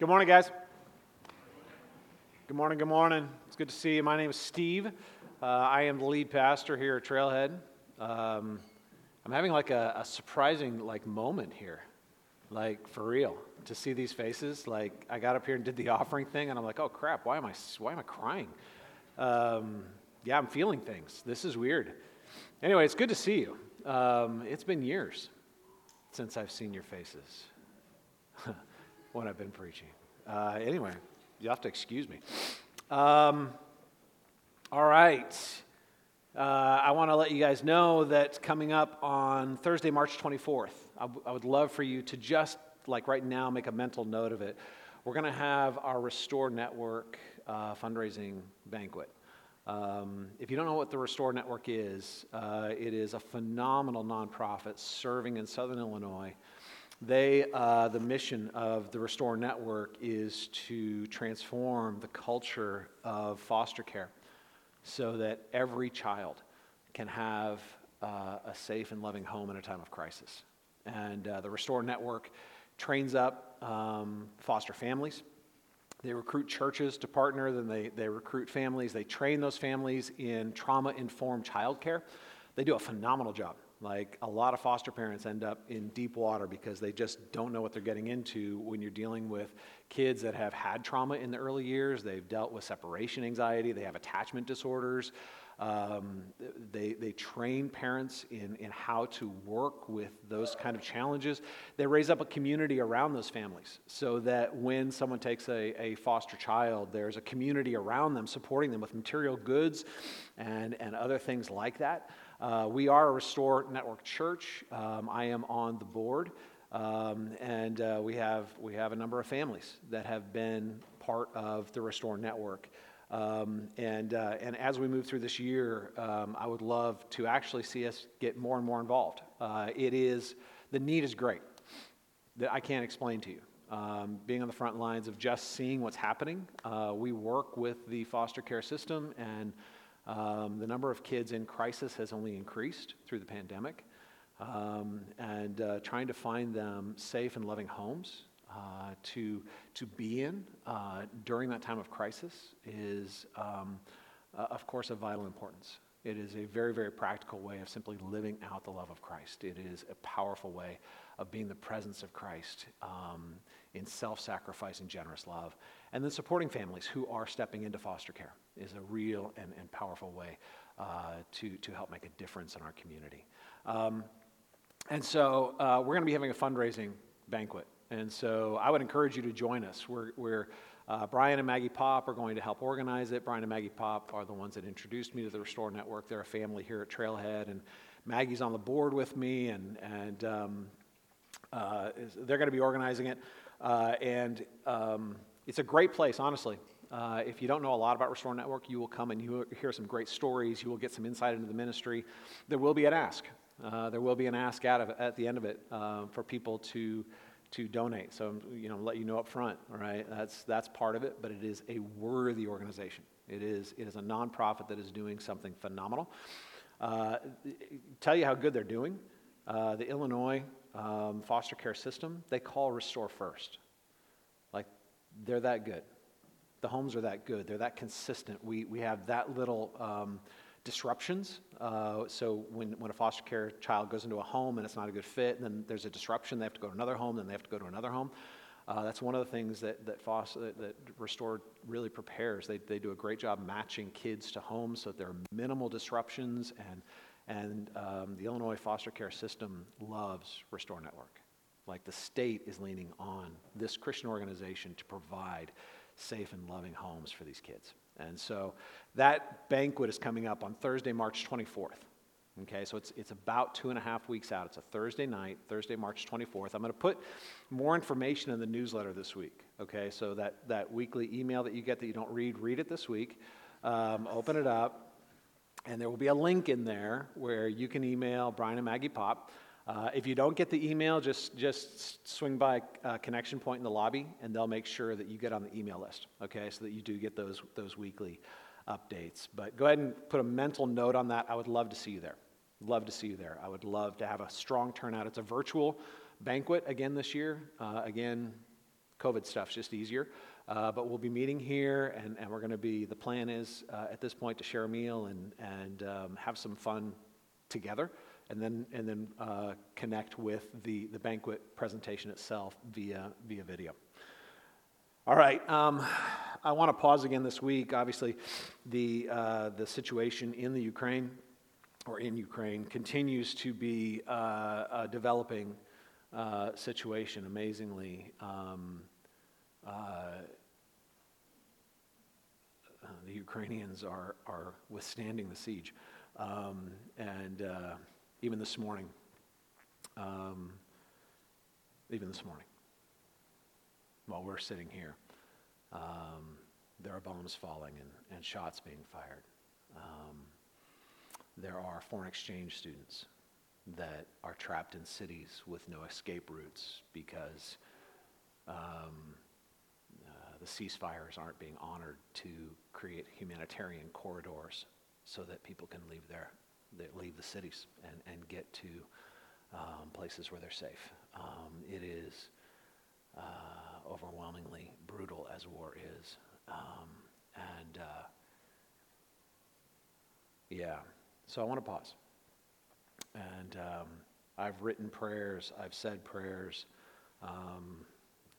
Good morning, guys. Good morning, good morning. It's good to see you. My name is Steve. Uh, I am the lead pastor here at Trailhead. Um, I'm having like a, a, surprising like moment here, like for real, to see these faces. Like I got up here and did the offering thing, and I'm like, oh crap, why am I why am I crying? Um, yeah, I'm feeling things. This is weird. Anyway, it's good to see you. Um, it's been years since I've seen your faces when I've been preaching. Uh, anyway, you have to excuse me. Um, all right. Uh, I want to let you guys know that coming up on Thursday, March 24th, I, w- I would love for you to just, like right now, make a mental note of it. We're going to have our Restore Network uh, fundraising banquet. Um, if you don't know what the Restore Network is, uh, it is a phenomenal nonprofit serving in Southern Illinois. They, uh, the mission of the Restore Network is to transform the culture of foster care so that every child can have uh, a safe and loving home in a time of crisis. And uh, the Restore Network trains up um, foster families they recruit churches to partner, then they, they recruit families. They train those families in trauma informed childcare. They do a phenomenal job. Like a lot of foster parents end up in deep water because they just don't know what they're getting into when you're dealing with kids that have had trauma in the early years. They've dealt with separation anxiety, they have attachment disorders. Um, they, they train parents in, in how to work with those kind of challenges. They raise up a community around those families so that when someone takes a, a foster child, there's a community around them supporting them with material goods and, and other things like that. Uh, we are a Restore Network church. Um, I am on the board. Um, and uh, we, have, we have a number of families that have been part of the Restore Network. Um, and, uh, and as we move through this year, um, I would love to actually see us get more and more involved. Uh, it is, the need is great that I can't explain to you. Um, being on the front lines of just seeing what's happening, uh, we work with the foster care system, and um, the number of kids in crisis has only increased through the pandemic. Um, and uh, trying to find them safe and loving homes uh, to, to be in uh, during that time of crisis is, um, uh, of course, of vital importance. It is a very, very practical way of simply living out the love of Christ. It is a powerful way of being the presence of Christ um, in self sacrificing, generous love. And then supporting families who are stepping into foster care is a real and, and powerful way uh, to, to help make a difference in our community. Um, and so uh, we're going to be having a fundraising banquet and so I would encourage you to join us. We're, we're uh, Brian and Maggie Pop are going to help organize it. Brian and Maggie Pop are the ones that introduced me to the Restore Network. They're a family here at Trailhead, and Maggie's on the board with me, and, and um, uh, they're going to be organizing it. Uh, and um, it's a great place, honestly. Uh, if you don't know a lot about Restore Network, you will come and you will hear some great stories. You will get some insight into the ministry. There will be an ask. Uh, there will be an ask out of, at the end of it uh, for people to to donate. So, you know, let you know up front, all right? That's, that's part of it, but it is a worthy organization. It is, it is a nonprofit that is doing something phenomenal. Uh, tell you how good they're doing. Uh, the Illinois um, foster care system, they call Restore First. Like, they're that good. The homes are that good. They're that consistent. We, we have that little. Um, disruptions. Uh, so when, when a foster care child goes into a home and it's not a good fit, then there's a disruption, they have to go to another home, then they have to go to another home. Uh, that's one of the things that, that, foster, that, that Restore really prepares. They, they do a great job matching kids to homes so that there are minimal disruptions, and, and um, the Illinois foster care system loves Restore Network. Like the state is leaning on this Christian organization to provide safe and loving homes for these kids. And so that banquet is coming up on Thursday, March 24th. Okay, so it's, it's about two and a half weeks out. It's a Thursday night, Thursday, March 24th. I'm going to put more information in the newsletter this week. Okay, so that, that weekly email that you get that you don't read, read it this week. Um, open it up, and there will be a link in there where you can email Brian and Maggie Pop. Uh, if you don't get the email, just, just swing by uh, Connection Point in the lobby, and they'll make sure that you get on the email list, okay, so that you do get those, those weekly updates. But go ahead and put a mental note on that. I would love to see you there. Love to see you there. I would love to have a strong turnout. It's a virtual banquet again this year. Uh, again, COVID stuff's just easier. Uh, but we'll be meeting here, and, and we're going to be, the plan is uh, at this point to share a meal and, and um, have some fun together, and then, and then uh, connect with the, the banquet presentation itself via, via video. All right, um, I want to pause again this week. Obviously, the, uh, the situation in the Ukraine or in Ukraine continues to be uh, a developing uh, situation, amazingly. Um, uh, uh, the Ukrainians are, are withstanding the siege. Um, and uh, even this morning, um, even this morning, while we're sitting here, um, there are bombs falling and, and shots being fired. Um, there are foreign exchange students that are trapped in cities with no escape routes because um, uh, the ceasefires aren't being honored to create humanitarian corridors so that people can leave their, leave the cities and, and get to um, places where they're safe. Um, it is uh, overwhelmingly brutal as war is. Um, and uh, yeah, so I want to pause. And um, I've written prayers, I've said prayers. Um,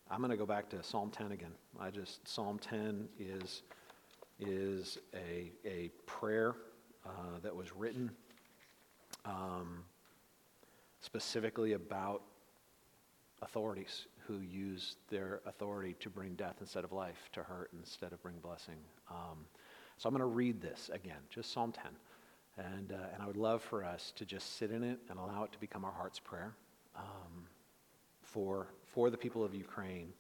I'm going to go back to Psalm 10 again. I just, Psalm 10 is, is a, a prayer uh, that was written um, specifically about authorities who use their authority to bring death instead of life, to hurt instead of bring blessing. Um, so I'm going to read this again, just Psalm 10. And, uh, and I would love for us to just sit in it and allow it to become our heart's prayer um, for, for the people of Ukraine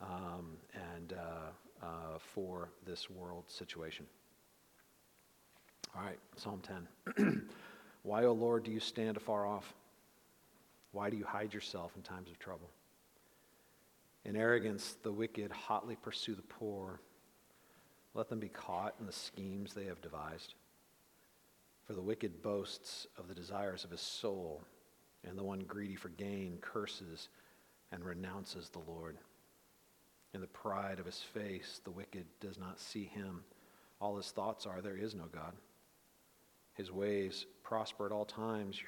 um, and uh, uh, for this world situation. All right, Psalm 10. Why, O Lord, do you stand afar off? Why do you hide yourself in times of trouble? In arrogance, the wicked hotly pursue the poor. Let them be caught in the schemes they have devised. For the wicked boasts of the desires of his soul, and the one greedy for gain curses and renounces the Lord. In the pride of his face, the wicked does not see him. All his thoughts are, There is no God. His ways prosper at all times.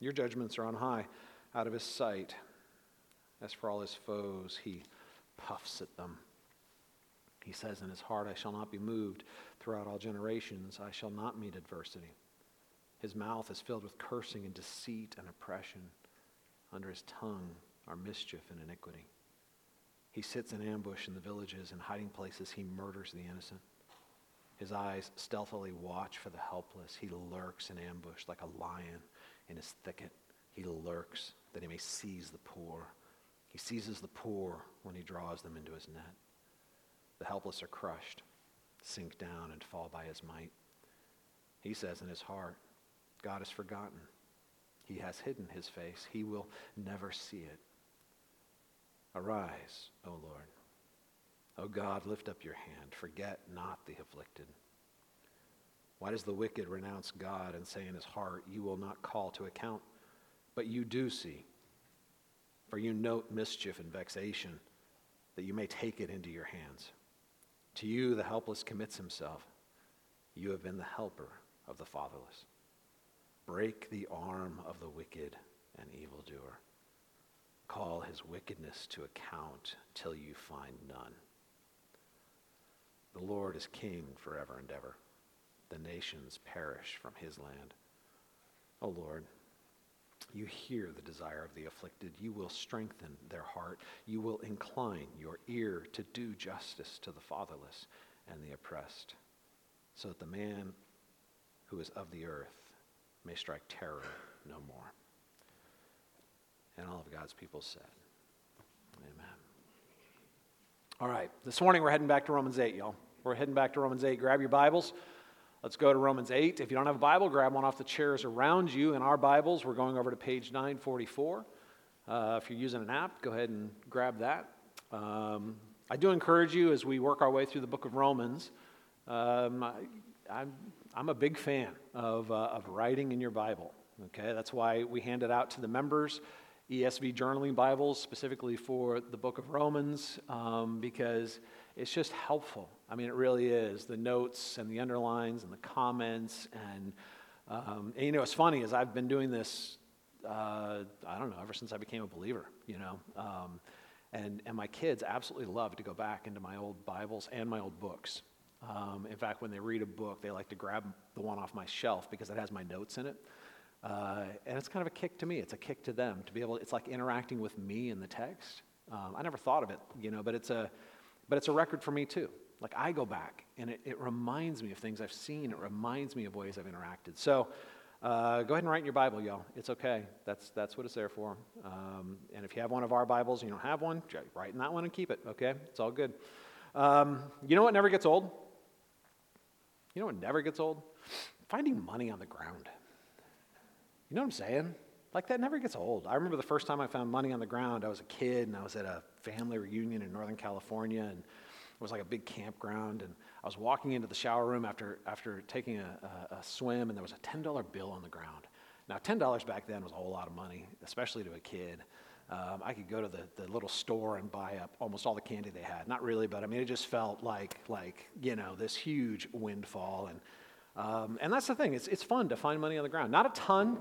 Your judgments are on high, out of his sight. As for all his foes, he puffs at them. He says in his heart, I shall not be moved. Throughout all generations, I shall not meet adversity. His mouth is filled with cursing and deceit and oppression. Under his tongue are mischief and iniquity. He sits in ambush in the villages and hiding places. He murders the innocent. His eyes stealthily watch for the helpless. He lurks in ambush like a lion in his thicket. He lurks that he may seize the poor. He seizes the poor when he draws them into his net. The helpless are crushed, sink down, and fall by his might. He says in his heart, God has forgotten. He has hidden his face. He will never see it. Arise, O Lord. O God, lift up your hand. Forget not the afflicted. Why does the wicked renounce God and say in his heart, You will not call to account? But you do see. For you note mischief and vexation, that you may take it into your hands. To you, the helpless commits himself. You have been the helper of the fatherless. Break the arm of the wicked and evildoer. Call his wickedness to account till you find none. The Lord is king forever and ever. The nations perish from his land. O Lord, you hear the desire of the afflicted. You will strengthen their heart. You will incline your ear to do justice to the fatherless and the oppressed, so that the man who is of the earth may strike terror no more. And all of God's people said, Amen. All right, this morning we're heading back to Romans 8, y'all. We're heading back to Romans 8. Grab your Bibles. Let's go to Romans 8. If you don't have a Bible, grab one off the chairs around you. In our Bibles, we're going over to page 944. Uh, if you're using an app, go ahead and grab that. Um, I do encourage you as we work our way through the book of Romans. Um, I, I'm, I'm a big fan of, uh, of writing in your Bible. Okay, that's why we hand it out to the members ESV journaling Bibles, specifically for the book of Romans, um, because it's just helpful. I mean, it really is. The notes and the underlines and the comments. And, um, and you know, what's funny is I've been doing this, uh, I don't know, ever since I became a believer, you know. Um, and, and my kids absolutely love to go back into my old Bibles and my old books. Um, in fact, when they read a book, they like to grab the one off my shelf because it has my notes in it. Uh, and it's kind of a kick to me. It's a kick to them to be able. It's like interacting with me in the text. Um, I never thought of it, you know, but it's a, but it's a record for me too. Like I go back and it, it reminds me of things I've seen. It reminds me of ways I've interacted. So. Uh, go ahead and write in your Bible, y'all. It's okay. That's, that's what it's there for. Um, and if you have one of our Bibles and you don't have one, write in that one and keep it, okay? It's all good. Um, you know what never gets old? You know what never gets old? Finding money on the ground. You know what I'm saying? Like that never gets old. I remember the first time I found money on the ground, I was a kid and I was at a family reunion in Northern California and it was like a big campground and I was walking into the shower room after, after taking a, a, a swim and there was a $10 bill on the ground. Now, $10 back then was a whole lot of money, especially to a kid. Um, I could go to the, the little store and buy up almost all the candy they had. Not really, but I mean, it just felt like, like you know, this huge windfall. And um, and that's the thing, it's, it's fun to find money on the ground. Not a ton,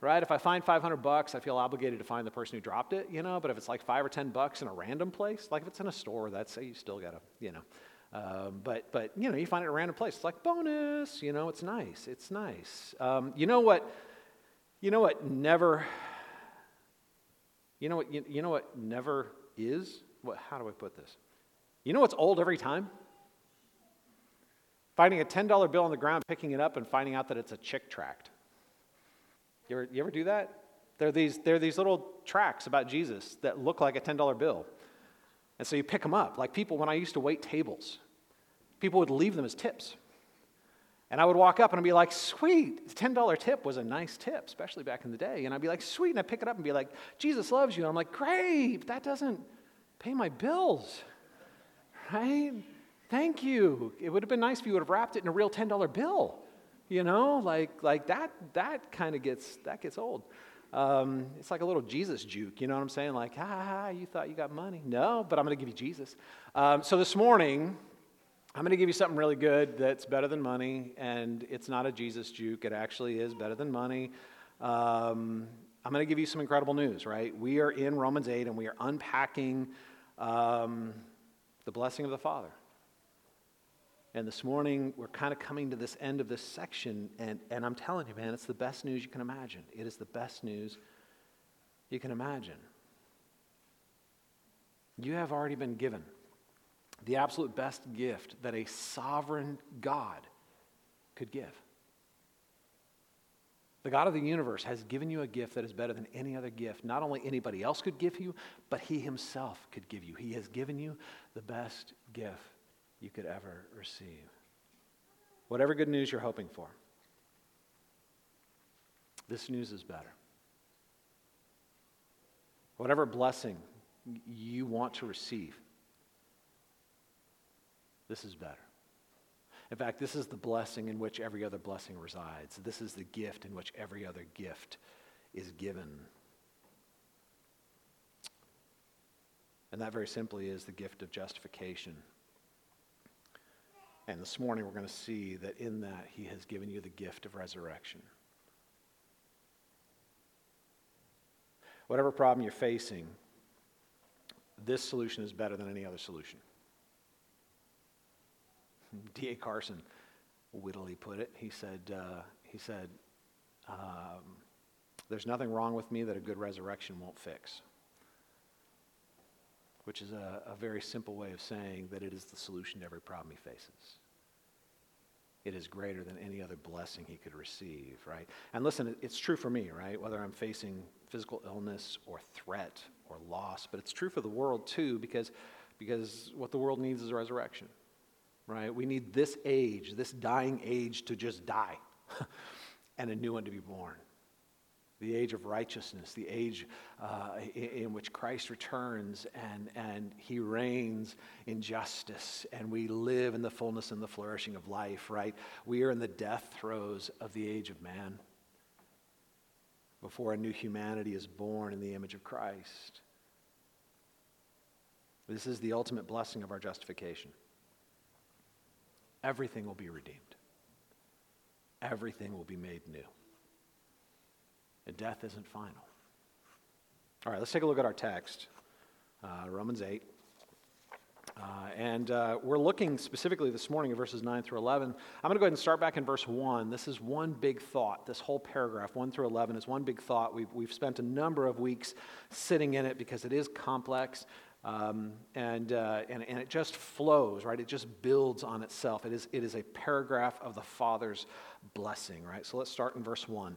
right? If I find 500 bucks, I feel obligated to find the person who dropped it, you know, but if it's like five or 10 bucks in a random place, like if it's in a store, that's, you still gotta, you know. Um, but, but, you know, you find it in a random place. It's like bonus, you know, it's nice. It's nice. Um, you know what, you know what never, you know what, you, you know what never is? What, how do I put this? You know what's old every time? Finding a $10 bill on the ground, picking it up, and finding out that it's a Chick tract. You ever, you ever do that? There are, these, there are these little tracks about Jesus that look like a $10 bill. And so you pick them up. Like people, when I used to wait tables, people would leave them as tips. And I would walk up and I'd be like, sweet, $10 tip was a nice tip, especially back in the day. And I'd be like, sweet. And I'd pick it up and be like, Jesus loves you. And I'm like, great, that doesn't pay my bills, right? Thank you. It would have been nice if you would have wrapped it in a real $10 bill. You know, like, like that, that kind of gets, that gets old. Um, it's like a little Jesus juke, you know what I'm saying? Like, ah, you thought you got money. No, but I'm going to give you Jesus. Um, so this morning, I'm going to give you something really good that's better than money, and it's not a Jesus juke. It actually is better than money. Um, I'm going to give you some incredible news, right? We are in Romans 8, and we are unpacking um, the blessing of the Father. And this morning, we're kind of coming to this end of this section, and, and I'm telling you, man, it's the best news you can imagine. It is the best news you can imagine. You have already been given the absolute best gift that a sovereign God could give. The God of the universe has given you a gift that is better than any other gift. Not only anybody else could give you, but He Himself could give you. He has given you the best gift you could ever receive. Whatever good news you're hoping for, this news is better. Whatever blessing you want to receive, this is better. In fact, this is the blessing in which every other blessing resides. This is the gift in which every other gift is given. And that very simply is the gift of justification. And this morning we're going to see that in that he has given you the gift of resurrection. Whatever problem you're facing, this solution is better than any other solution. D.A. Carson wittily put it. He said, uh, he said um, There's nothing wrong with me that a good resurrection won't fix. Which is a, a very simple way of saying that it is the solution to every problem he faces it is greater than any other blessing he could receive, right? And listen, it's true for me, right? Whether I'm facing physical illness or threat or loss, but it's true for the world too, because, because what the world needs is a resurrection, right? We need this age, this dying age, to just die and a new one to be born the age of righteousness, the age uh, in, which Christ returns and, and he reigns in justice, and we live in the fullness and the flourishing of life, right? We are in the death throes of the age of man. before a new humanity is born in the image of Christ. This is the ultimate blessing of our justification. Everything will be redeemed, everything will be made new. And death isn't final. All right, let's take a look at our text uh, Romans 8. Uh, and uh, we're looking specifically this morning at verses 9 through 11. I'm going to go ahead and start back in verse 1. This is one big thought. This whole paragraph, 1 through 11, is one big thought. We've, we've spent a number of weeks sitting in it because it is complex. Um, and, uh, and, and it just flows, right? It just builds on itself. It is, it is a paragraph of the Father's blessing, right? So let's start in verse 1.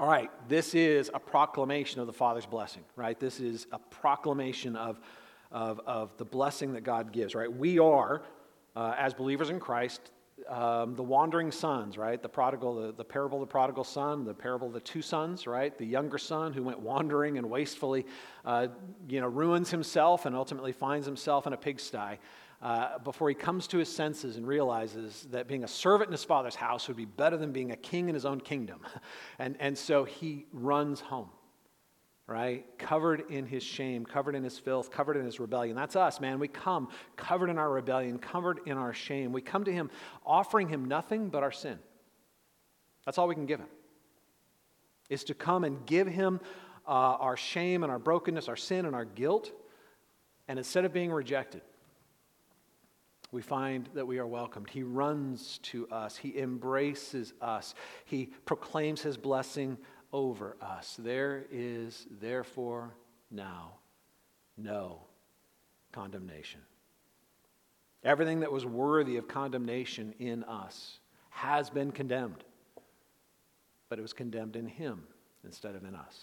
All right, this is a proclamation of the Father's blessing, right? This is a proclamation of, of, of the blessing that God gives, right? We are, uh, as believers in Christ, um, the wandering sons, right? The prodigal, the, the parable of the prodigal son, the parable of the two sons, right? The younger son who went wandering and wastefully, uh, you know, ruins himself and ultimately finds himself in a pigsty uh, before he comes to his senses and realizes that being a servant in his father's house would be better than being a king in his own kingdom. And, and so he runs home, right? Covered in his shame, covered in his filth, covered in his rebellion. That's us, man. We come covered in our rebellion, covered in our shame. We come to him offering him nothing but our sin. That's all we can give him, is to come and give him uh, our shame and our brokenness, our sin and our guilt. And instead of being rejected, we find that we are welcomed. He runs to us, He embraces us, He proclaims His blessing over us. There is, therefore, now no condemnation. Everything that was worthy of condemnation in us has been condemned, but it was condemned in Him instead of in us.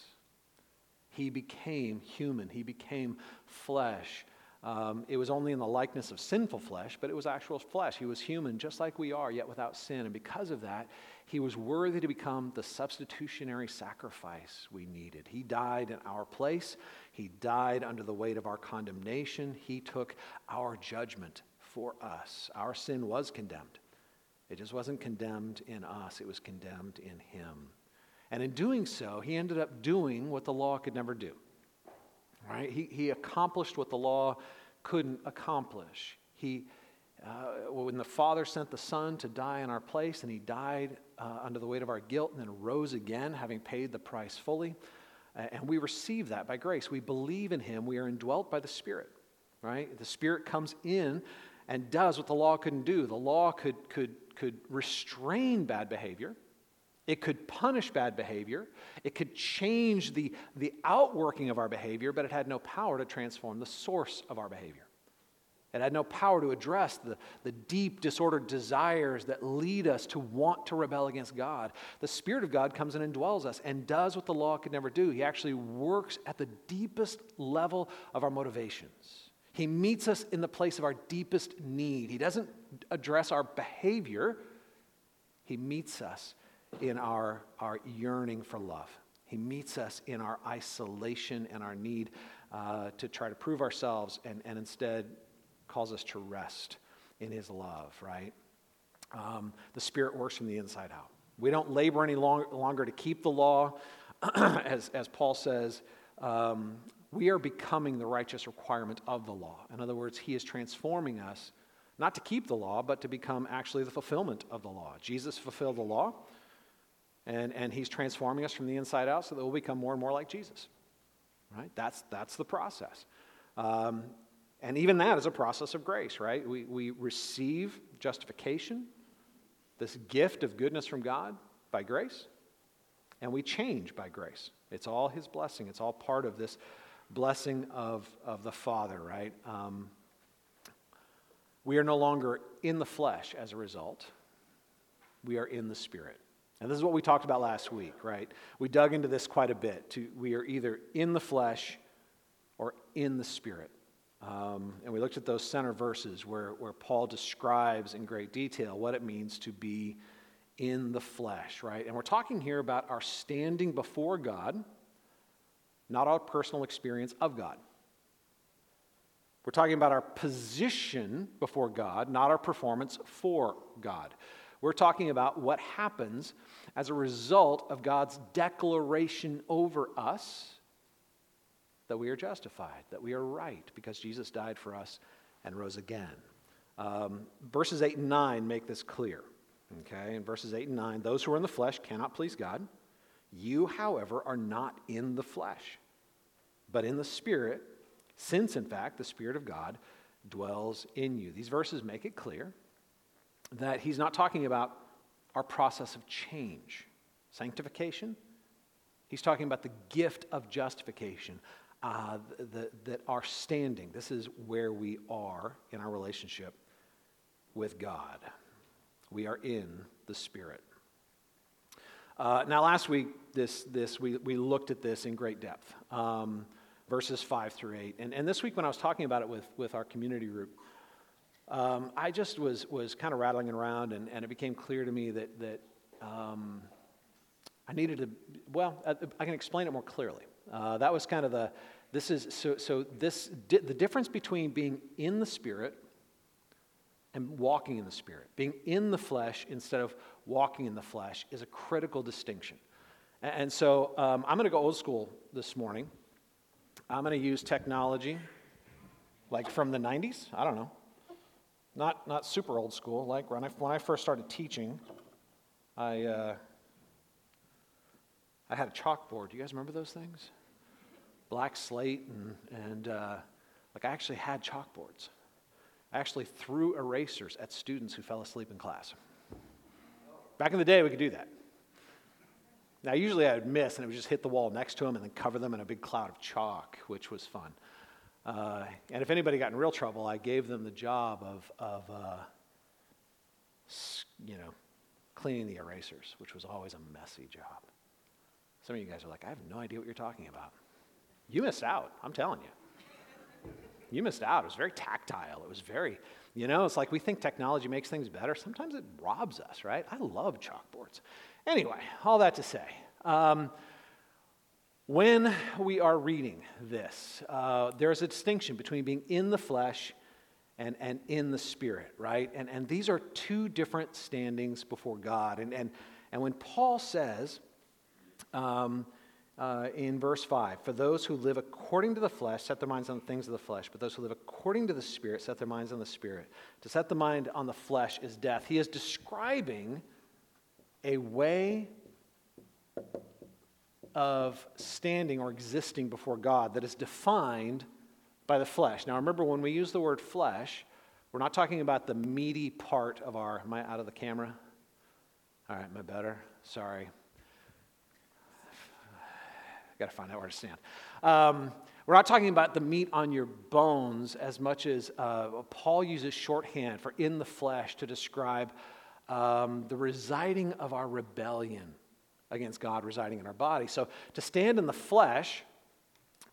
He became human, He became flesh um, it was only in the likeness of sinful flesh, but it was actual flesh. He was human just like we are, yet without sin. And because of that, he was worthy to become the substitutionary sacrifice we needed. He died in our place, he died under the weight of our condemnation. He took our judgment for us. Our sin was condemned. It just wasn't condemned in us, it was condemned in him. And in doing so, he ended up doing what the law could never do. Right? He, he accomplished what the law couldn't accomplish. He, uh, when the Father sent the Son to die in our place, and He died uh, under the weight of our guilt, and then rose again, having paid the price fully. Uh, and we receive that by grace. We believe in Him. We are indwelt by the Spirit. Right? The Spirit comes in and does what the law couldn't do. The law could, could, could restrain bad behavior. It could punish bad behavior. It could change the, the outworking of our behavior, but it had no power to transform the source of our behavior. It had no power to address the, the deep, disordered desires that lead us to want to rebel against God. The Spirit of God comes in and dwells us and does what the law could never do. He actually works at the deepest level of our motivations. He meets us in the place of our deepest need. He doesn't address our behavior, He meets us in our, our yearning for love. He meets us in our isolation and our need uh, to try to prove ourselves and, and instead calls us to rest in His love, right? Um, the Spirit works from the inside out. We don't labor any long, longer to keep the law. as, as Paul says, um, we are becoming the righteous requirement of the law. In other words, He is transforming us not to keep the law, but to become actually the fulfillment of the law. Jesus fulfilled the law. And, and he's transforming us from the inside out so that we'll become more and more like Jesus. Right? That's, that's the process. Um, and even that is a process of grace, right? We, we receive justification, this gift of goodness from God by grace, and we change by grace. It's all his blessing, it's all part of this blessing of, of the Father, right? Um, we are no longer in the flesh as a result, we are in the Spirit. And this is what we talked about last week, right? We dug into this quite a bit. To, we are either in the flesh or in the spirit. Um, and we looked at those center verses where, where Paul describes in great detail what it means to be in the flesh, right? And we're talking here about our standing before God, not our personal experience of God. We're talking about our position before God, not our performance for God. We're talking about what happens as a result of God's declaration over us that we are justified, that we are right because Jesus died for us and rose again. Um, verses 8 and 9 make this clear. Okay, in verses 8 and 9, those who are in the flesh cannot please God. You, however, are not in the flesh, but in the Spirit, since, in fact, the Spirit of God dwells in you. These verses make it clear that he's not talking about our process of change, sanctification. He's talking about the gift of justification, uh, that our standing, this is where we are in our relationship with God. We are in the Spirit. Uh, now, last week, this, this, we, we looked at this in great depth, um, verses 5 through 8. And, and this week, when I was talking about it with, with our community group, um, I just was, was kind of rattling around, and, and it became clear to me that, that um, I needed to, well, I, I, can explain it more clearly. Uh, that was kind of the, this is, so, so this, di- the difference between being in the Spirit and walking in the Spirit, being in the flesh instead of walking in the flesh, is a critical distinction. And, and so um, I'm going to go old school this morning. I'm going to use technology, like from the 90s. I don't know. Not, not super old school. Like when I, when I first started teaching, I, uh, I had a chalkboard. Do you guys remember those things? Black slate, and, and uh, like I actually had chalkboards. I actually threw erasers at students who fell asleep in class. Back in the day, we could do that. Now, usually I would miss and it would just hit the wall next to them and then cover them in a big cloud of chalk, which was fun. Uh, and if anybody got in real trouble, I gave them the job of, of uh, you know, cleaning the erasers, which was always a messy job. Some of you guys are like, I have no idea what you're talking about. You missed out, I'm telling you. You missed out. It was very tactile. It was very, you know, it's like we think technology makes things better. Sometimes it robs us, right? I love chalkboards. Anyway, all that to say, um, when we are reading this, uh, there's a distinction between being in the flesh and, and in the spirit, right? And, and these are two different standings before God. And, and, and when Paul says um, uh, in verse 5, for those who live according to the flesh set their minds on the things of the flesh, but those who live according to the spirit set their minds on the spirit. To set the mind on the flesh is death. He is describing a way of standing or existing before God that is defined by the flesh. Now, remember, when we use the word flesh, we're not talking about the meaty part of our. Am I out of the camera? All right, am I better? Sorry. I got to find out where to stand. Um, we're not talking about the meat on your bones as much as uh, Paul uses shorthand for in the flesh to describe um, the residing of our rebellion against God residing in our body. So to stand in the flesh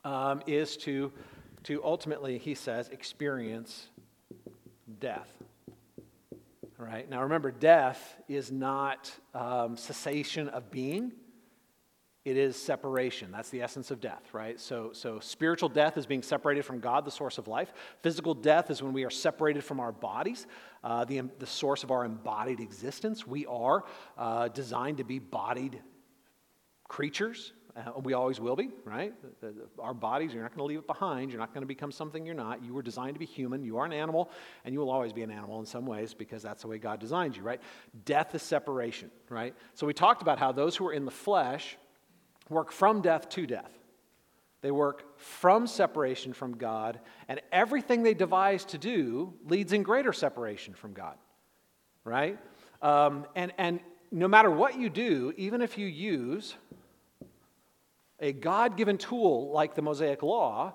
um, is to, to ultimately, he says, experience death. All right? Now remember, death is not um, cessation of being, it is separation. That's the essence of death, right? So, so spiritual death is being separated from God, the source of life. Physical death is when we are separated from our bodies, uh, the, the source of our embodied existence. We are uh, designed to be bodied creatures. Uh, we always will be, right? The, the, our bodies, you're not going to leave it behind. You're not going to become something you're not. You were designed to be human. You are an animal, and you will always be an animal in some ways because that's the way God designed you, right? Death is separation, right? So we talked about how those who are in the flesh work from death to death. They work from separation from God, and everything they devise to do leads in greater separation from God, right? Um, and, and no matter what you do, even if you use a God given tool like the Mosaic Law,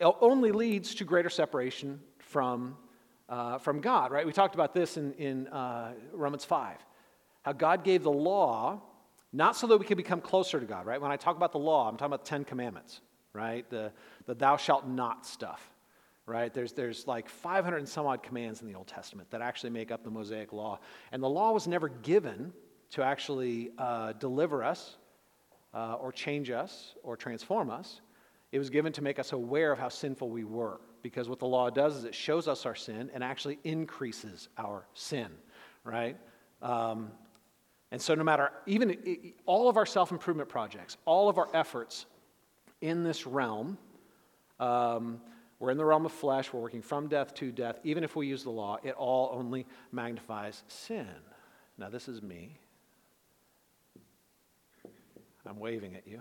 it only leads to greater separation from, uh, from God, right? We talked about this in, in uh, Romans 5. How God gave the law not so that we can become closer to God, right? When I talk about the law, I'm talking about the Ten Commandments, right? The, the thou shalt not stuff, right? There's, there's like 500 and some odd commands in the Old Testament that actually make up the Mosaic Law. And the law was never given to actually uh, deliver us uh, or change us or transform us. It was given to make us aware of how sinful we were. Because what the law does is it shows us our sin and actually increases our sin, right? Um, and so, no matter, even all of our self improvement projects, all of our efforts in this realm, um, we're in the realm of flesh, we're working from death to death. Even if we use the law, it all only magnifies sin. Now, this is me. I'm waving at you.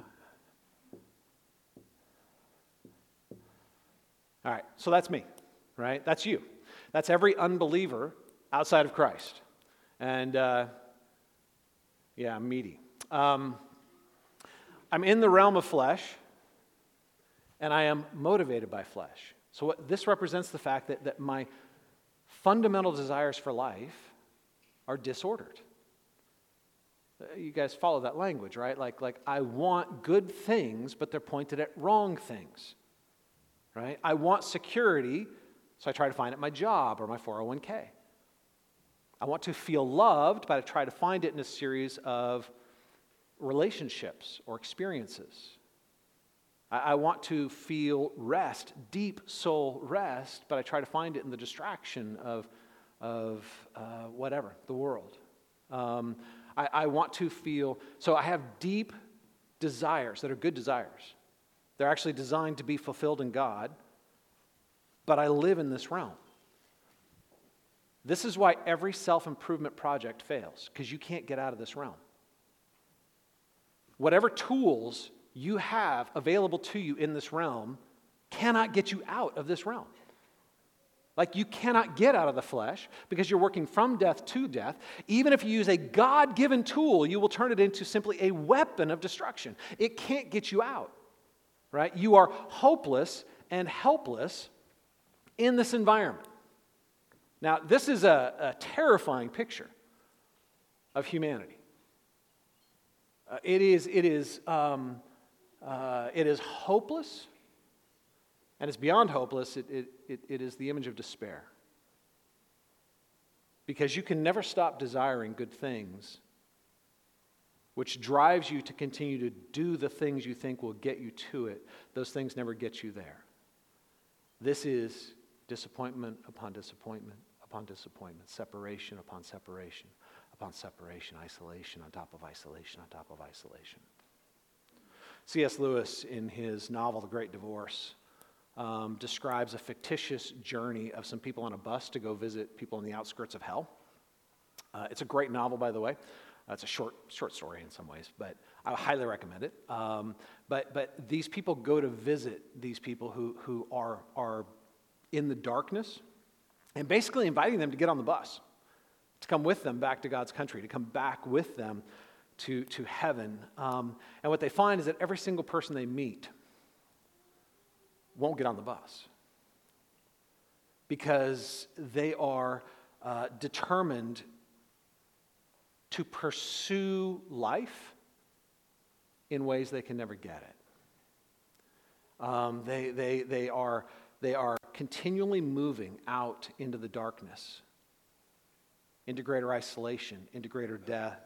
All right, so that's me, right? That's you. That's every unbeliever outside of Christ. And uh, yeah, meaty. Um, I'm in the realm of flesh, and I am motivated by flesh. So, what, this represents the fact that, that my fundamental desires for life are disordered. You guys follow that language, right? Like, like I want good things, but they're pointed at wrong things, right? I want security, so I try to find it my job or my 401k. I want to feel loved, but I try to find it in a series of relationships or experiences. I, I want to feel rest, deep soul rest, but I try to find it in the distraction of, of uh, whatever, the world. Um, I, I want to feel, so I have deep desires that are good desires. They're actually designed to be fulfilled in God, but I live in this realm. This is why every self improvement project fails, because you can't get out of this realm. Whatever tools you have available to you in this realm cannot get you out of this realm. Like you cannot get out of the flesh because you're working from death to death. Even if you use a God given tool, you will turn it into simply a weapon of destruction. It can't get you out, right? You are hopeless and helpless in this environment. Now, this is a, a terrifying picture of humanity. Uh, it is, it, is, um, uh, it is hopeless and it's beyond hopeless, it, it, it, it is the image of despair. Because you can never stop desiring good things, which drives you to continue to do the things you think will get you to it. Those things never get you there. This is disappointment upon disappointment upon disappointment, separation upon separation upon separation, isolation on top of isolation on top of isolation. C.S. Lewis, in his novel, The Great Divorce, um, describes a fictitious journey of some people on a bus to go visit people on the outskirts of hell. Uh, it's a great novel, by the way. Uh, it's a short, short story in some ways, but I highly recommend it. Um, but, but these people go to visit these people who, who are, are in the darkness and basically inviting them to get on the bus, to come with them back to God's country, to come back with them to, to heaven. Um, and what they find is that every single person they meet won't get on the bus because they are uh, determined to pursue life in ways they can never get it. Um, they, they, they, are, they are continually moving out into the darkness, into greater isolation, into greater death,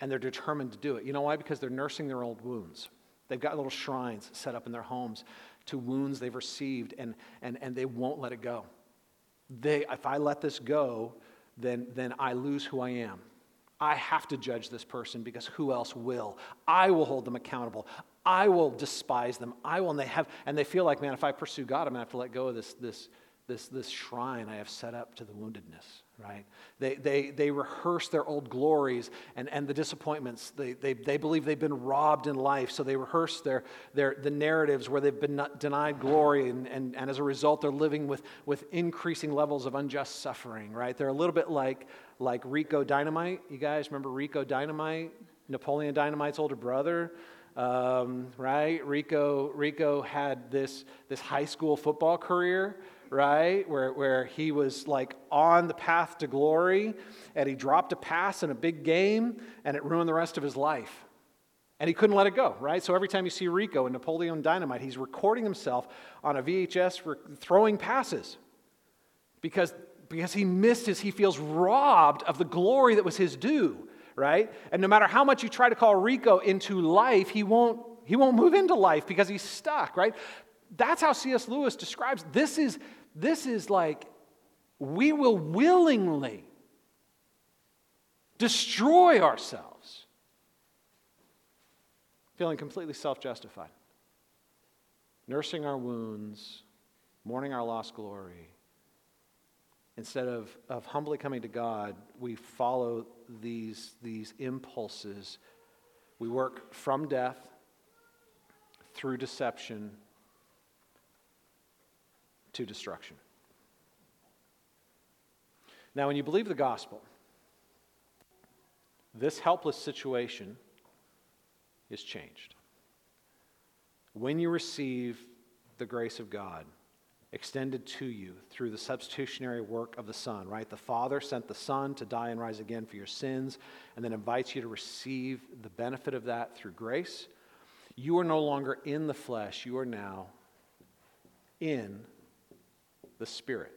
and they're determined to do it. You know why? Because they're nursing their old wounds. They've got little shrines set up in their homes to wounds they've received, and, and, and they won't let it go. They, if I let this go, then, then I lose who I am. I have to judge this person because who else will? I will hold them accountable. I will despise them. I will, and they have, and they feel like, man, if I pursue God, I'm gonna have to let go of this, this, this, this shrine I have set up to the woundedness, right? They, they, they rehearse their old glories and, and the disappointments. They, they, they believe they've been robbed in life, so they rehearse their, their, the narratives where they've been denied glory, and, and, and as a result, they're living with, with increasing levels of unjust suffering, right? They're a little bit like, like Rico Dynamite. You guys remember Rico Dynamite? Napoleon Dynamite's older brother. Um, right? Rico, Rico had this, this high school football career right? Where, where he was like on the path to glory and he dropped a pass in a big game and it ruined the rest of his life. And he couldn't let it go, right? So every time you see Rico and Napoleon Dynamite, he's recording himself on a VHS throwing passes because, because he missed his, he feels robbed of the glory that was his due, right? And no matter how much you try to call Rico into life, he won't, he won't move into life because he's stuck, right? That's how C.S. Lewis describes this is this is like we will willingly destroy ourselves, feeling completely self justified, nursing our wounds, mourning our lost glory. Instead of, of humbly coming to God, we follow these, these impulses. We work from death through deception to destruction. Now, when you believe the gospel, this helpless situation is changed. When you receive the grace of God extended to you through the substitutionary work of the Son, right? The Father sent the Son to die and rise again for your sins, and then invites you to receive the benefit of that through grace. You are no longer in the flesh, you are now in the Spirit.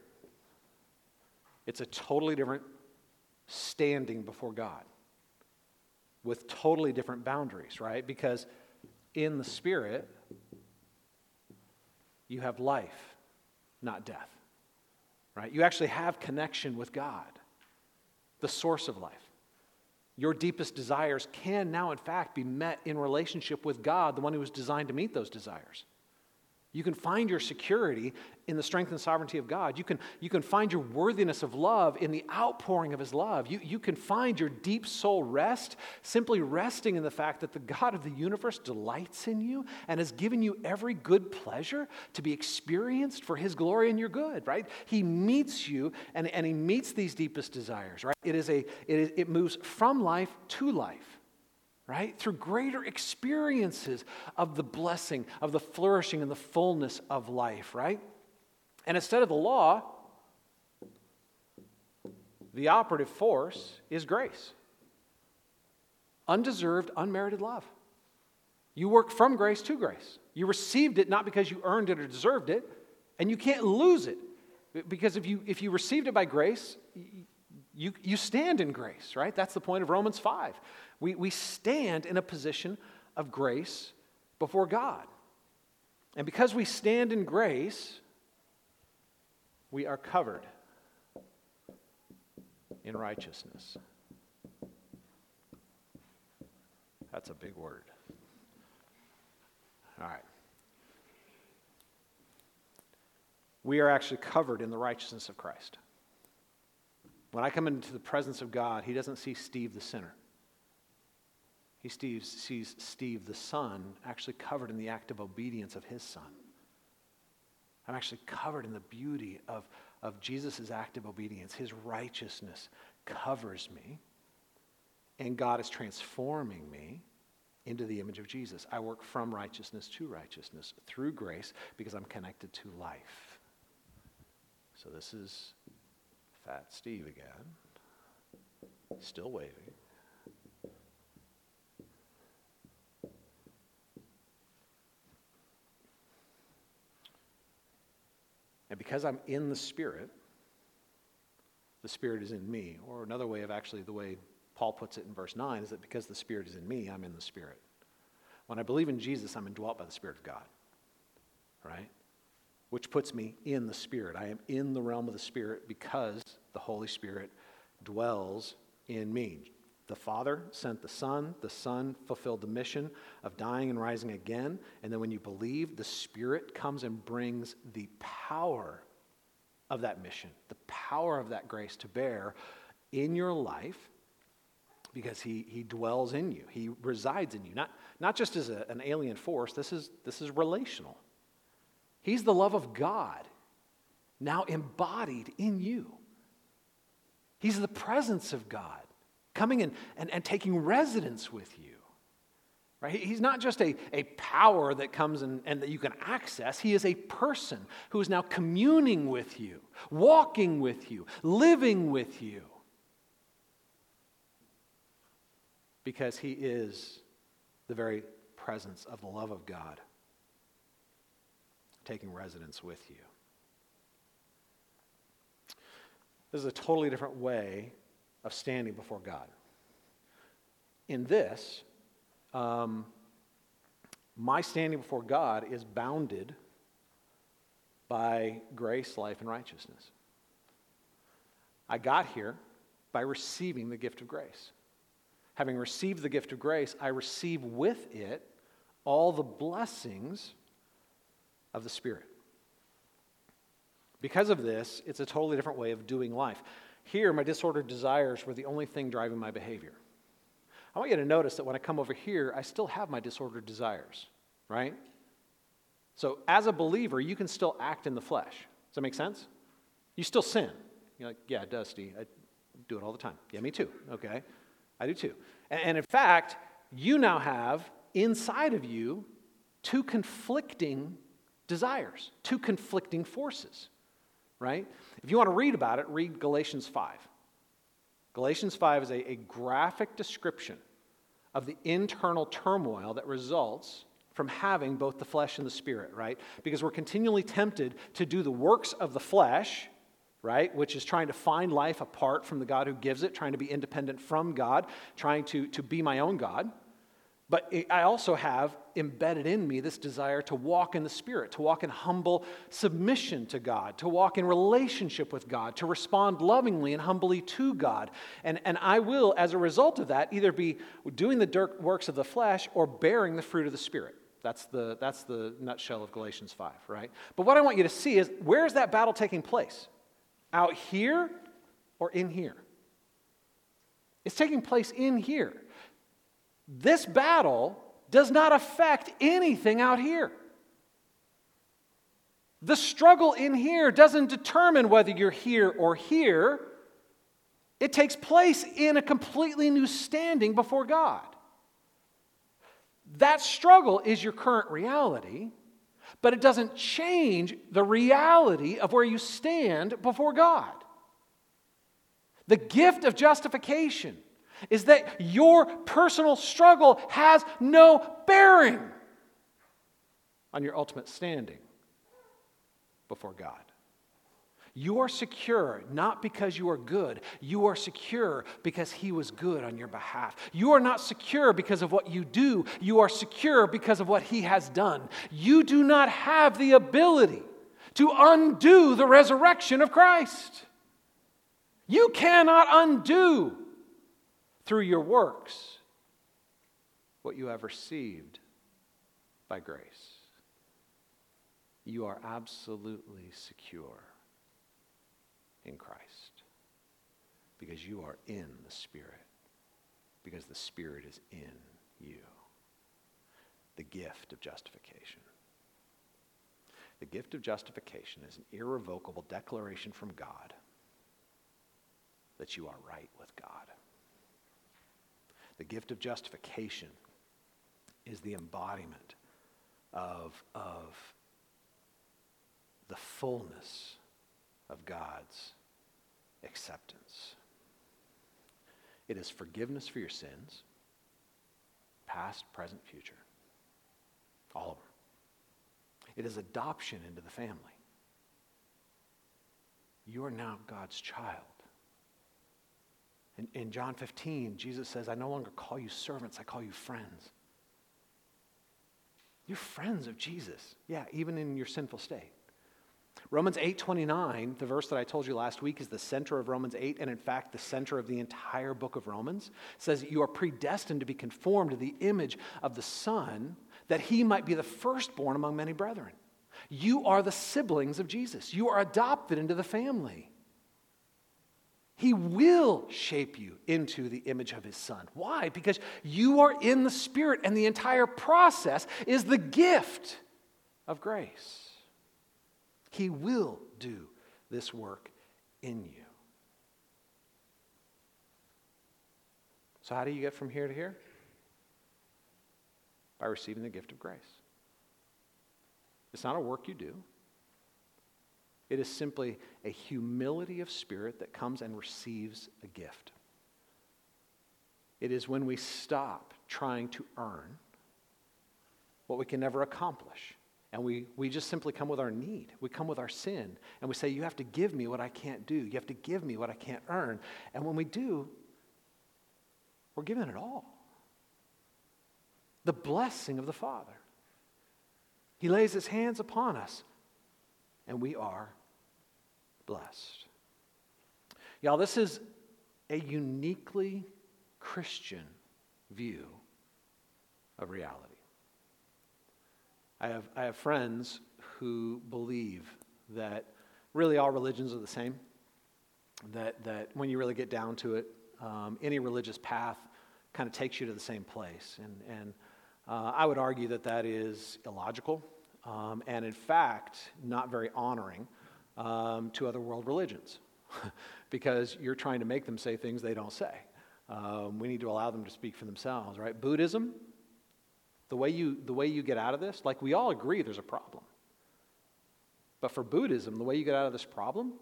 It's a totally different standing before God with totally different boundaries, right? Because in the Spirit, you have life, not death, right? You actually have connection with God, the source of life. Your deepest desires can now, in fact, be met in relationship with God, the one who was designed to meet those desires. You can find your security in the strength and sovereignty of God. You can, you can find your worthiness of love in the outpouring of His love. You, you can find your deep soul rest simply resting in the fact that the God of the universe delights in you and has given you every good pleasure to be experienced for His glory and your good, right? He meets you and, and He meets these deepest desires, right? It, is a, it, is, it moves from life to life right? Through greater experiences of the blessing, of the flourishing and the fullness of life, right? And instead of the law, the operative force is grace. Undeserved, unmerited love. You work from grace to grace. You received it not because you earned it or deserved it, and you can't lose it. Because if you, if you received it by grace, you, you stand in grace, right? That's the point of Romans 5. We, we stand in a position of grace before God. And because we stand in grace, we are covered in righteousness. That's a big word. All right. We are actually covered in the righteousness of Christ. When I come into the presence of God, He doesn't see Steve the sinner. He sees Steve the son actually covered in the act of obedience of his son. I'm actually covered in the beauty of, of Jesus' act of obedience. His righteousness covers me, and God is transforming me into the image of Jesus. I work from righteousness to righteousness through grace because I'm connected to life. So this is Fat Steve again, still waving. Because I'm in the Spirit, the Spirit is in me. Or another way of actually the way Paul puts it in verse 9, is that because the Spirit is in me, I'm in the Spirit. When I believe in Jesus, I'm indwelt by the Spirit of God, right? Which puts me in the Spirit. I am in the realm of the Spirit because the Holy Spirit dwells in me. The Father sent the Son. The Son fulfilled the mission of dying and rising again. And then when you believe, the Spirit comes and brings the power of that mission, the power of that grace to bear in your life because he, he dwells in you. He resides in you. Not, not just as a, an alien force, this is, this is relational. He's the love of God now embodied in you. He's the presence of God coming in and, and taking residence with you. Right? He's not just a, a power that comes and, and that you can access. He is a person who is now communing with you, walking with you, living with you. Because he is the very presence of the love of God taking residence with you. This is a totally different way of standing before God. In this, um, my standing before God is bounded by grace, life, and righteousness. I got here by receiving the gift of grace. Having received the gift of grace, I receive with it all the blessings of the Spirit. Because of this, it's a totally different way of doing life. Here, my disordered desires were the only thing driving my behavior. I want you to notice that when I come over here, I still have my disordered desires, right? So, as a believer, you can still act in the flesh. Does that make sense? You still sin. You're like, yeah, it does. I do it all the time. Yeah, me too. Okay. I do too. And in fact, you now have inside of you two conflicting desires, two conflicting forces right? If you want to read about it, read Galatians 5. Galatians 5 is a, a graphic description of the internal turmoil that results from having both the flesh and the spirit, right? Because we're continually tempted to do the works of the flesh, right? Which is trying to find life apart from the God who gives it, trying to be independent from God, trying to, to be my own God. But I also have embedded in me this desire to walk in the Spirit, to walk in humble submission to God, to walk in relationship with God, to respond lovingly and humbly to God. And, and I will, as a result of that, either be doing the works of the flesh or bearing the fruit of the Spirit. That's the, that's the nutshell of Galatians 5, right? But what I want you to see is where is that battle taking place? Out here or in here? It's taking place in here this battle does not affect anything out here. The struggle in here doesn't determine whether you're here or here. It takes place in a completely new standing before God. That struggle is your current reality, but it doesn't change the reality of where you stand before God. The gift of justification is that your personal struggle has no bearing on your ultimate standing before God. You are secure not because you are good. You are secure because He was good on your behalf. You are not secure because of what you do. You are secure because of what He has done. You do not have the ability to undo the resurrection of Christ. You cannot undo through your works what you have received by grace. You are absolutely secure in Christ because you are in the Spirit, because the Spirit is in you. The gift of justification. The gift of justification is an irrevocable declaration from God that you are right with God. The gift of justification is the embodiment of, of the fullness of God's acceptance. It is forgiveness for your sins, past, present, future. All of them. It is adoption into the family. You are now God's child. In, in John 15, Jesus says, I no longer call you servants, I call you friends. You're friends of Jesus. Yeah, even in your sinful state. Romans 8:29, the verse that I told you last week is the center of Romans 8 and in fact the center of the entire book of Romans. says you are predestined to be conformed to the image of the son that he might be the firstborn among many brethren. You are the siblings of Jesus. You are adopted into the family. He will shape you into the image of his son. Why? Because you are in the spirit and the entire process is the gift of grace. He will do this work in you. So, how do you get from here to here? By receiving the gift of grace. It's not a work you do, it is simply a humility of spirit that comes and receives a gift. It is when we stop trying to earn what we can never accomplish and we, we just simply come with our need. We come with our sin. And we say, You have to give me what I can't do. You have to give me what I can't earn. And when we do, we're given it all the blessing of the Father. He lays his hands upon us, and we are blessed. Y'all, this is a uniquely Christian view of reality. I have, I have friends who believe that really all religions are the same, that, that when you really get down to it, um, any religious path kind of takes you to the same place. And, and uh, I would argue that that is illogical um, and, in fact, not very honoring um, to other world religions because you're trying to make them say things they don't say. Um, we need to allow them to speak for themselves, right? Buddhism, the way you, the way you get out of this, like we all agree there's a problem. But for Buddhism, the way you get out of this problem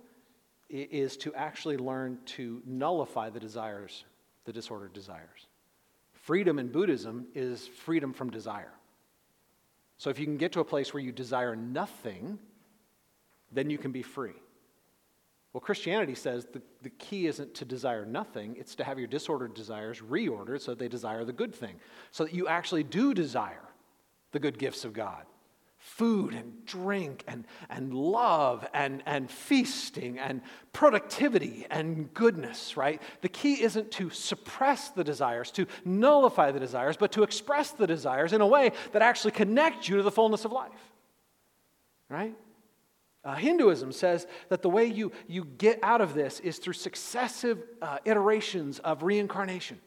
is to actually learn to nullify the desires, the disordered desires. Freedom in Buddhism is freedom from desire. So if you can get to a place where you desire nothing, then you can be free. Well, Christianity says the, the key isn't to desire nothing, it's to have your disordered desires reordered so they desire the good thing, so that you actually do desire the good gifts of God food and drink and, and love and, and feasting and productivity and goodness, right? The key isn't to suppress the desires, to nullify the desires, but to express the desires in a way that actually connects you to the fullness of life, right? Uh, Hinduism says that the way you, you get out of this is through successive uh, iterations of reincarnation.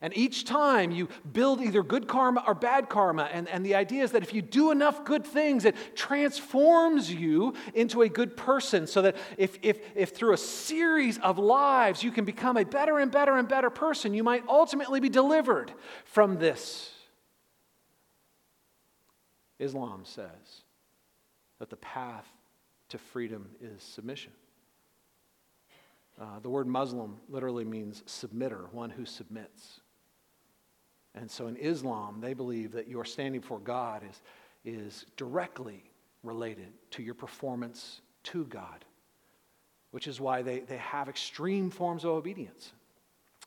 And each time you build either good karma or bad karma. And, and the idea is that if you do enough good things, it transforms you into a good person. So that if, if, if through a series of lives you can become a better and better and better person, you might ultimately be delivered from this. Islam says that the path to freedom is submission. Uh, the word Muslim literally means submitter, one who submits. And so in Islam, they believe that your standing before God is, is directly related to your performance to God, which is why they, they have extreme forms of obedience.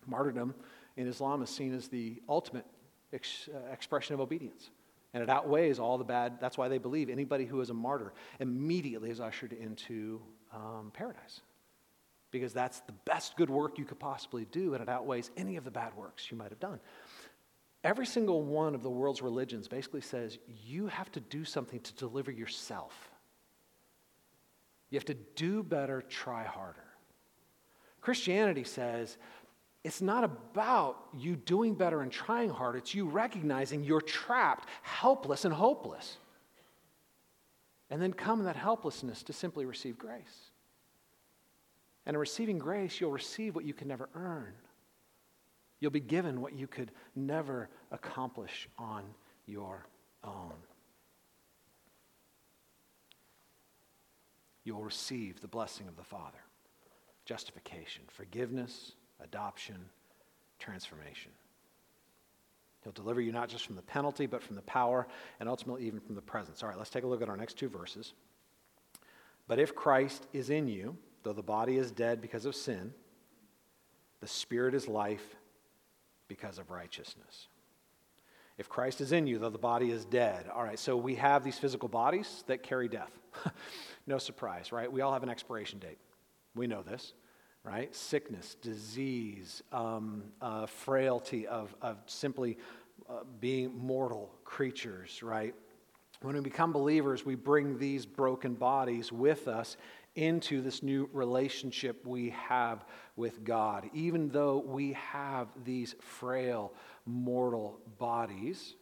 Martyrdom in Islam is seen as the ultimate ex, uh, expression of obedience. And it outweighs all the bad. That's why they believe anybody who is a martyr immediately is ushered into um, paradise. Because that's the best good work you could possibly do, and it outweighs any of the bad works you might have done. Every single one of the world's religions basically says you have to do something to deliver yourself. You have to do better, try harder. Christianity says it's not about you doing better and trying hard, it's you recognizing you're trapped, helpless, and hopeless. And then come that helplessness to simply receive grace. And in receiving grace, you'll receive what you can never earn. You'll be given what you could never accomplish on your own. You'll receive the blessing of the Father justification, forgiveness, adoption, transformation. He'll deliver you not just from the penalty, but from the power, and ultimately even from the presence. All right, let's take a look at our next two verses. But if Christ is in you, though the body is dead because of sin, The Spirit is life because of righteousness. If Christ is in you, though the body is dead. All right, so we have these physical bodies that carry death. no surprise, right? We all have an expiration date. We know this, right? Sickness, disease, um, uh, frailty of, of simply uh, being mortal creatures, right? When we become believers, we bring these broken bodies with us into this new relationship we have with God. Even though we have these frail, mortal bodies,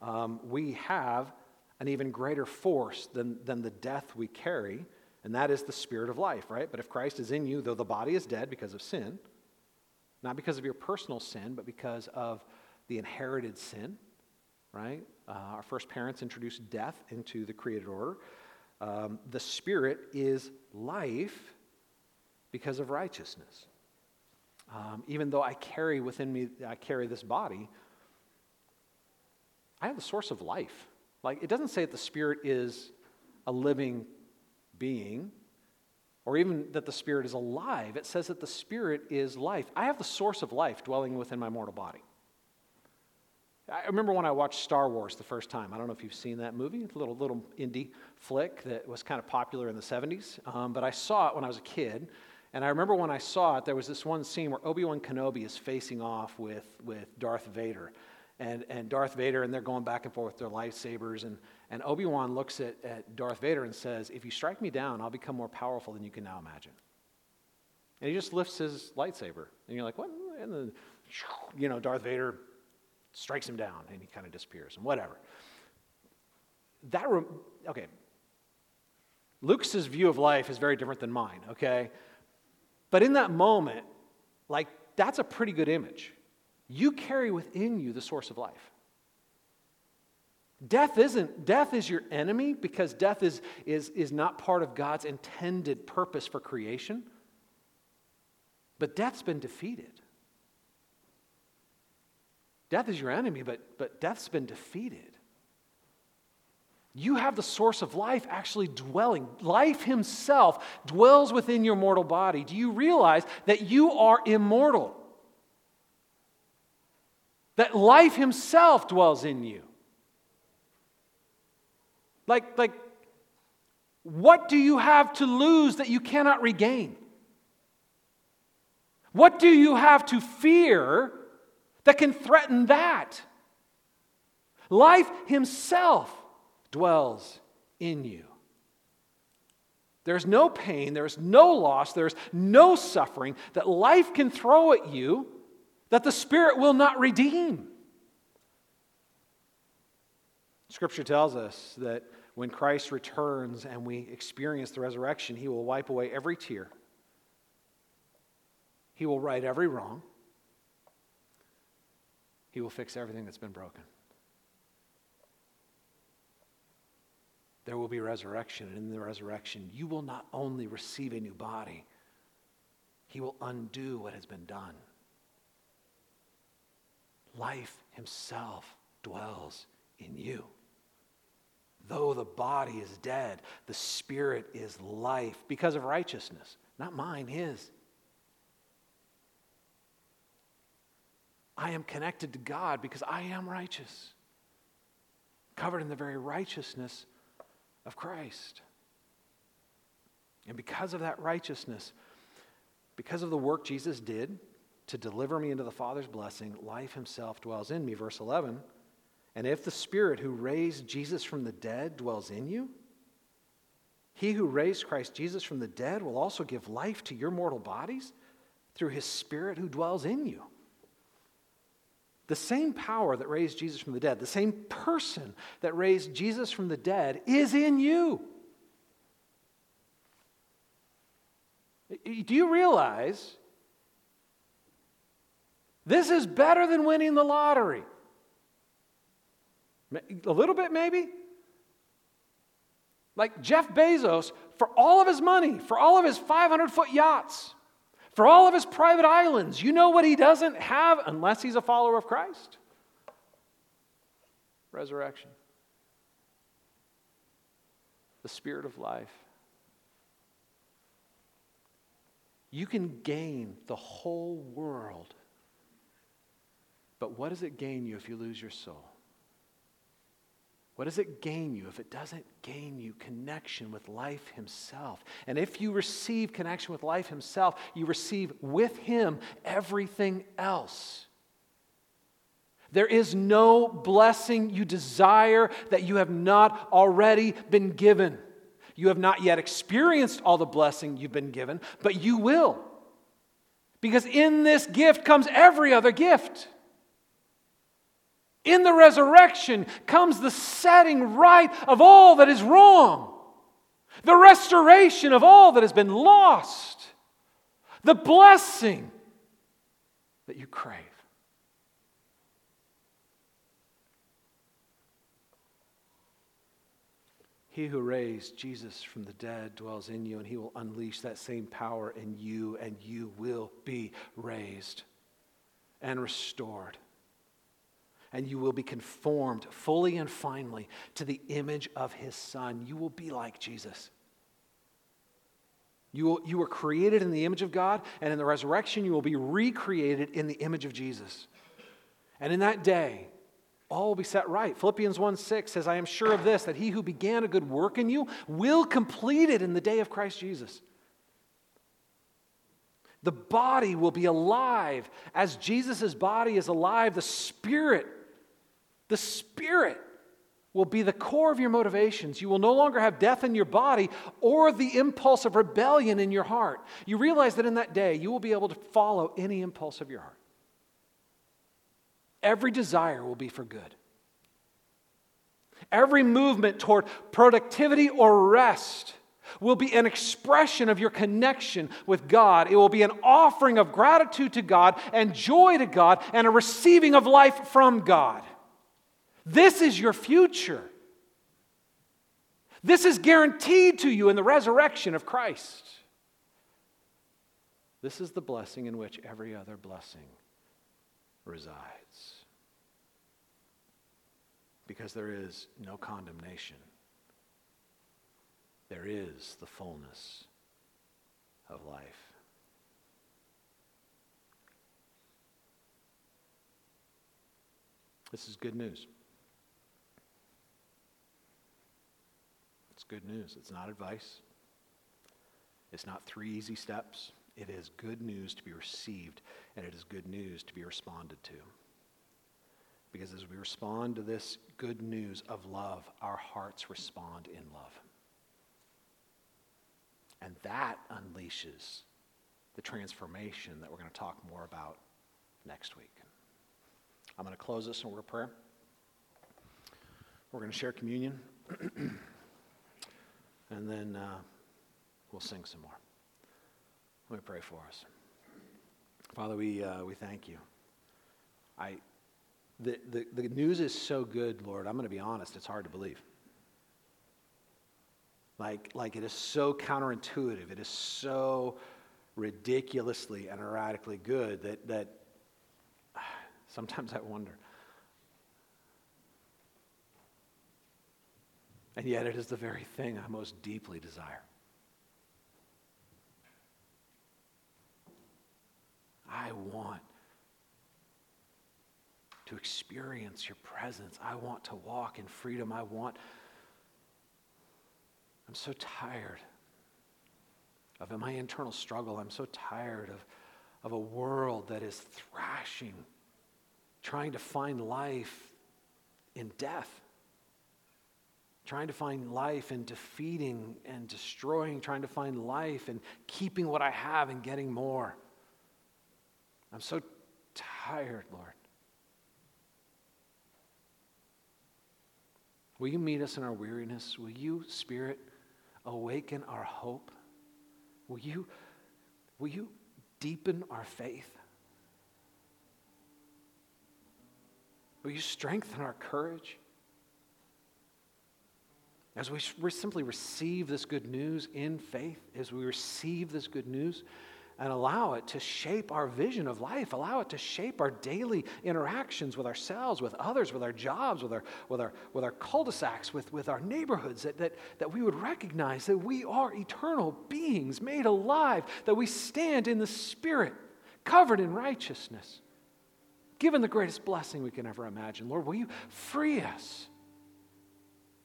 um, we have an even greater force than, than the death we carry, and that is the spirit of life, right? But if Christ is in you, though the body is dead because of sin, not because of your personal sin, but because of the inherited sin, right? Uh, our first parents introduced death into the created order. Um, the Spirit is life because of righteousness. Um, even though I carry within me, I carry this body, I have the source of life. Like, it doesn't say that the Spirit is a living being or even that the Spirit is alive. It says that the Spirit is life. I have the source of life dwelling within my mortal body. I remember when I watched Star Wars the first time. I don't know if you've seen that movie. It's a little, little indie flick that was kind of popular in the 70s. Um, but I saw it when I was a kid. And I remember when I saw it, there was this one scene where Obi Wan Kenobi is facing off with, with Darth Vader. And, and Darth Vader, and they're going back and forth with their lightsabers. And, and Obi Wan looks at, at Darth Vader and says, If you strike me down, I'll become more powerful than you can now imagine. And he just lifts his lightsaber. And you're like, What? And then, you know, Darth Vader strikes him down, and he kind of disappears, and whatever. That, re- okay. Luke's view of life is very different than mine, okay? But in that moment, like, that's a pretty good image. You carry within you the source of life. Death isn't, death is your enemy because death is, is, is not part of God's intended purpose for creation. But death's been defeated. Death is your enemy, but, but death's been defeated. You have the source of life actually dwelling. Life himself dwells within your mortal body. Do you realize that you are immortal? That life himself dwells in you. Like, like, what do you have to lose that you cannot regain? What do you have to fear that can threaten that. Life Himself dwells in you. There's no pain, there's no loss, there's no suffering that life can throw at you that the Spirit will not redeem. Scripture tells us that when Christ returns and we experience the resurrection, He will wipe away every tear, He will right every wrong. He will fix everything that's been broken. There will be resurrection, and in the resurrection, you will not only receive a new body, He will undo what has been done. Life Himself dwells in you. Though the body is dead, the spirit is life because of righteousness. Not mine, His. I am connected to God because I am righteous, covered in the very righteousness of Christ. And because of that righteousness, because of the work Jesus did to deliver me into the Father's blessing, life himself dwells in me. Verse 11. And if the Spirit who raised Jesus from the dead dwells in you, he who raised Christ Jesus from the dead will also give life to your mortal bodies through his Spirit who dwells in you. The same power that raised Jesus from the dead, the same person that raised Jesus from the dead is in you. Do you realize this is better than winning the lottery? A little bit, maybe? Like Jeff Bezos, for all of his money, for all of his 500 foot yachts, for all of his private islands, you know what he doesn't have unless he's a follower of Christ? Resurrection. The spirit of life. You can gain the whole world, but what does it gain you if you lose your soul? What does it gain you if it doesn't gain you connection with life Himself? And if you receive connection with life Himself, you receive with Him everything else. There is no blessing you desire that you have not already been given. You have not yet experienced all the blessing you've been given, but you will. Because in this gift comes every other gift. In the resurrection comes the setting right of all that is wrong, the restoration of all that has been lost, the blessing that you crave. He who raised Jesus from the dead dwells in you, and he will unleash that same power in you, and you will be raised and restored and you will be conformed fully and finally to the image of his Son. You will be like Jesus. You, will, you were created in the image of God, and in the resurrection, you will be recreated in the image of Jesus. And in that day, all will be set right. Philippians 1 6 says, I am sure of this, that he who began a good work in you will complete it in the day of Christ Jesus. The body will be alive. As Jesus' body is alive, the spirit the Spirit will be the core of your motivations. You will no longer have death in your body or the impulse of rebellion in your heart. You realize that in that day, you will be able to follow any impulse of your heart. Every desire will be for good. Every movement toward productivity or rest will be an expression of your connection with God. It will be an offering of gratitude to God and joy to God and a receiving of life from God. This is your future. This is guaranteed to you in the resurrection of Christ. This is the blessing in which every other blessing resides. Because there is no condemnation, there is the fullness of life. This is good news. Good news. It's not advice, it's not three easy steps. It is good news to be received, and it is good news to be responded to. Because as we respond to this good news of love, our hearts respond in love. And that unleashes the transformation that we're going to talk more about next week. I'm going to close this in a word of prayer. We're going to share communion. and then uh, we'll sing some more. Let me pray for us. Father, we, uh, we thank you. I, the, the, the news is so good, Lord. I'm going to be honest, it's hard to believe. Like, like it is so counterintuitive. It is so ridiculously and erratically good that, that sometimes I wonder And yet, it is the very thing I most deeply desire. I want to experience your presence. I want to walk in freedom. I want, I'm so tired of my internal struggle. I'm so tired of, of a world that is thrashing, trying to find life in death trying to find life and defeating and destroying, trying to find life and keeping what I have and getting more. I'm so tired, Lord. Will you meet us in our weariness? Will you, Spirit, awaken our hope? Will you, will you deepen our faith? Will you strengthen our courage? As we simply receive this good news in faith, as we receive this good news, and allow it to shape our vision of life, allow it to shape our daily interactions with ourselves, with others, with our jobs, with our, with our, with our cul-de-sacs, with, with our neighborhoods, that, that, that we would recognize that we are eternal beings made alive, that we stand in the Spirit, covered in righteousness, given the greatest blessing we can ever imagine. Lord, will you free us?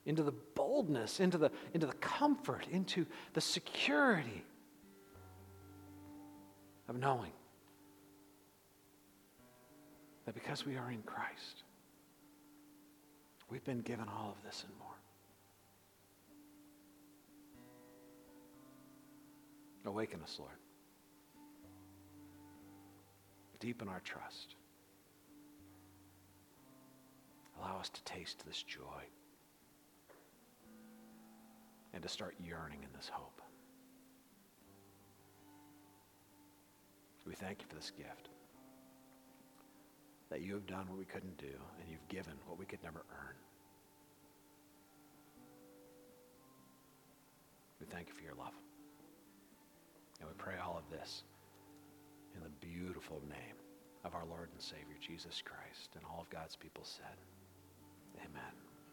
Into the boldness, into the, into the comfort, into the security of knowing that because we are in Christ, we've been given all of this and more. Awaken us, Lord. Deepen our trust. Allow us to taste this joy and to start yearning in this hope. We thank you for this gift. That you have done what we couldn't do, and you've given what we could never earn. We thank you for your love. And we pray all of this in the beautiful name of our Lord and Savior, Jesus Christ. And all of God's people said, Amen.